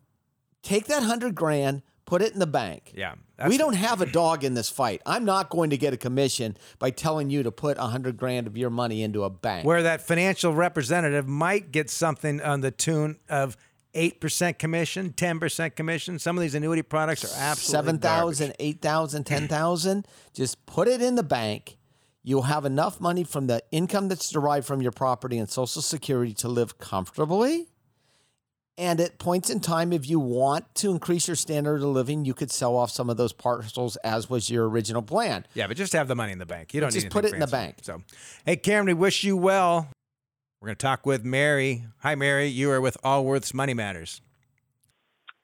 Take that 100 grand, put it in the bank. Yeah, we don't have a dog in this fight. I'm not going to get a commission by telling you to put a hundred grand of your money into a bank. where that financial representative might get something on the tune of eight percent commission, ten percent commission. Some of these annuity products are absolutely Seven thousand, garbage. eight thousand, ten thousand. Just put it in the bank. You'll have enough money from the income that's derived from your property and Social Security to live comfortably. And at points in time, if you want to increase your standard of living, you could sell off some of those parcels as was your original plan. Yeah, but just have the money in the bank. You don't Just need put anything it in the bank. So, hey, Cameron, we wish you well. We're going to talk with Mary. Hi, Mary. You are with Allworth's Money Matters.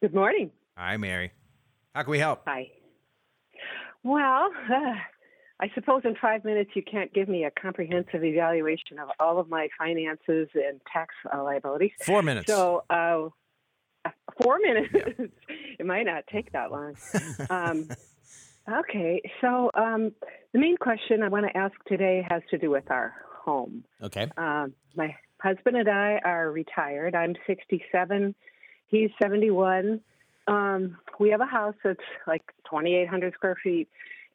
Good morning. Hi, Mary. How can we help? Hi. Well, uh, I suppose in five minutes you can't give me a comprehensive evaluation of all of my finances and tax uh, liabilities. Four minutes. So, uh, four minutes. it might not take that long. um, okay. So, um, the main question I want to ask today has to do with our home. Okay. Um, my husband and I are retired. I'm 67. He's 71. Um, we have a house that's like 2,800 square feet,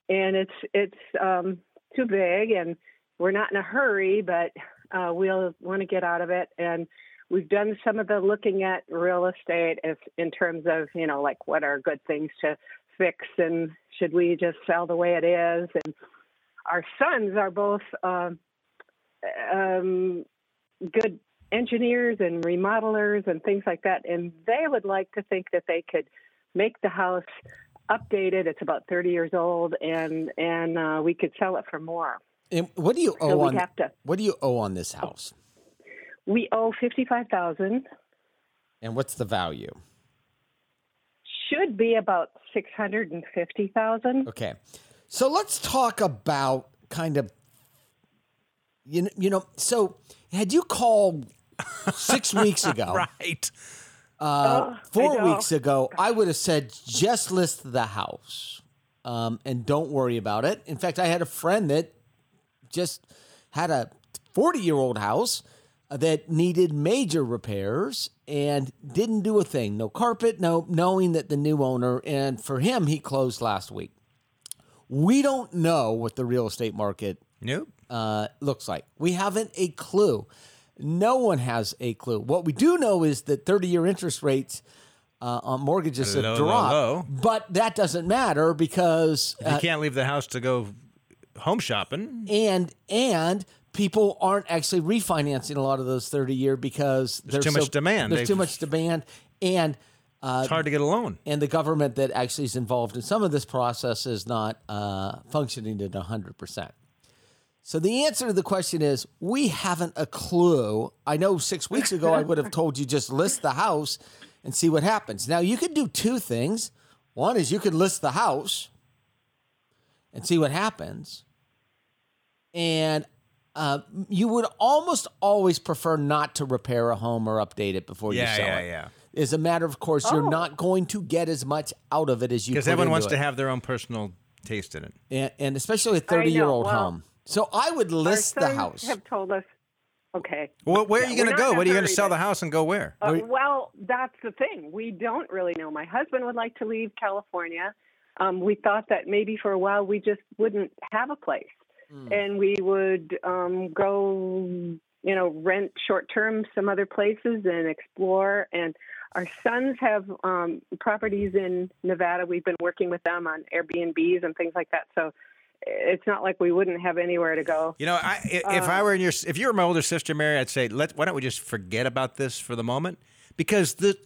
and it's it's um, too big, and we're not in a hurry, but uh, we'll want to get out of it. And we've done some of the looking at real estate if, in terms of you know like what are good things to fix, and should we just sell the way it is? And our sons are both. Um, um, good engineers and remodelers and things like that, and they would like to think that they could make the house updated. It's about 30 years old, and and uh, we could sell it for more. And what do you owe So we'd on? have to. What do you owe on this house? We owe 55,000. And what's the value? Should be about 650,000. Okay. So let's talk about kind of you know, you know so had you called 6 weeks ago right. Uh, Oh, I 4 weeks ago I would have said just list the house um, and don't worry about it. In fact, I had a friend that just had a 40 year old house uh, that needed major repairs and didn't do a thing. No carpet, no knowing that the new owner, and for him, he closed last week. We don't know what the real estate market Nope. uh, looks like. We haven't a clue. No one has a clue. What we do know is that 30 year interest rates uh, on mortgages have dropped. But that doesn't matter because If you uh, can't leave the house to go home shopping, and and people aren't actually refinancing a lot of those 30 year because there's too much demand. There's They've- too much demand and uh, it's hard to get a loan. and the government that actually is involved in some of this process is not uh, functioning at 100%. So the answer to the question is we haven't a clue. I know six weeks ago I would have told you just list the house and see what happens. Now you could do two things. One is you could list the house and see what happens. And uh, you would almost always prefer not to repair a home or update it before you Yeah, sell yeah, it. yeah. As a matter of course, you're Oh. not going to get as much out of it as you Because everyone wants it. to have their own personal taste in it. and, and especially a 30 year old well, home. So I would list Our the house. have told us, okay. Well, where Yeah, are you going to go? in What are you going to sell the house and go where? Uh, Wait. well, that's the thing. We don't really know. My husband would like to leave California. um, we thought that maybe for a while we just wouldn't have a place, and we would um, go, you know, rent short term some other places and explore. And our sons have um, properties in Nevada. We've been working with them on Airbnbs and things like that. So it's not like we wouldn't have anywhere to go. You know, I, if I uh, were in your, if you were my older sister, Mary, I'd say, let why don't we just forget about this for the moment? Because the,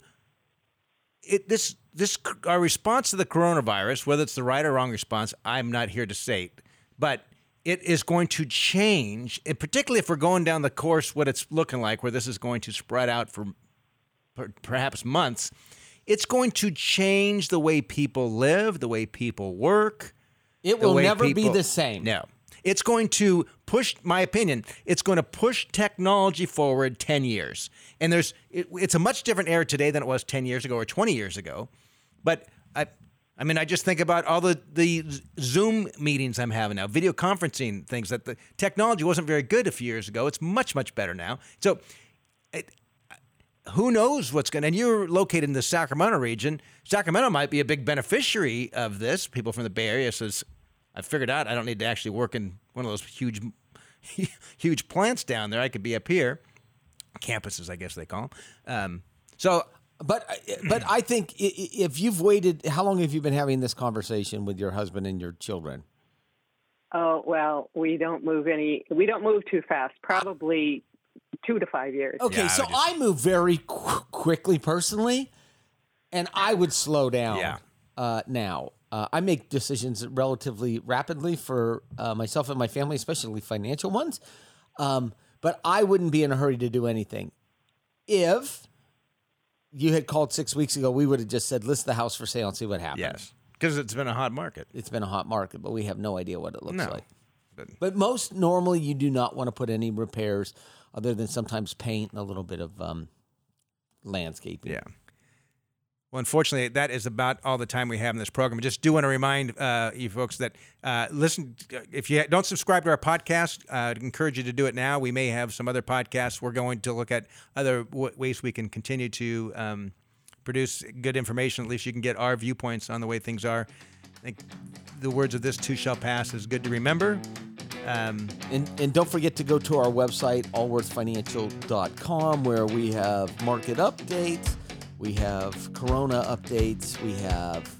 it this this our response to the coronavirus, whether it's the right or wrong response, I'm not here to say, but it is going to change, and particularly if we're going down the course what it's looking like, where this is going to spread out for perhaps months. It's going to change the way people live, the way people work. It will never be the same. No. It's going to push, my opinion, it's going to push technology forward 10 years. And there's, it, it's a much different era today than it was 10 years ago or 20 years ago. But I, I mean, I just think about all the, the Zoom meetings I'm having now, video conferencing things that the technology wasn't very good a few years ago. It's much, much better now. So it, who knows what's going to, and you're located in the Sacramento region. Sacramento might be a big beneficiary of this. People from the Bay Area says, I figured out I don't need to actually work in one of those huge, huge plants down there. I could be up here. Campuses, I guess they call them. Um, so But I- but I think i- i- if you've waited, how long have you been having this conversation with your husband and your children? Oh well, we don't move any. We don't move too fast. Probably two to five years. Okay, Yeah, so would just- I move very qu- quickly personally, and I would slow down. Yeah. Uh, now uh, I make decisions relatively rapidly for uh, myself and my family, especially financial ones. Um, but I wouldn't be in a hurry to do anything. If you had called six weeks ago, we would have just said, "List the house for sale and see what happens." yes, because it's been a hot market. it's been a hot market, but we have no idea what it looks No. like. But- But most normally, you do not want to put any repairs other than sometimes paint and a little bit of um, landscaping. Yeah. Well, unfortunately, that is about all the time we have in this program. I just do want to remind uh, you folks that uh, listen. If you don't subscribe to our podcast, uh, I'd encourage you to do it now. We may have some other podcasts. We're going to look at other w- ways we can continue to um, produce good information. At least you can get our viewpoints on the way things are. I think the words of this too shall pass is good to remember. Um, And, and don't forget to go to our website, allworthfinancial.com, where we have market updates, we have corona updates, we have.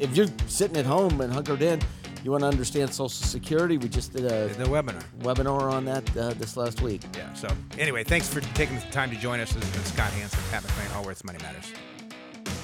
If you're sitting at home and hunkered in, you want to understand Social Security, we just did a the webinar. webinar on that uh, this last week. Yeah. So anyway, thanks for taking the time to join us. This has been Scott Hanson, Pat McClain, Allworth's Money Matters.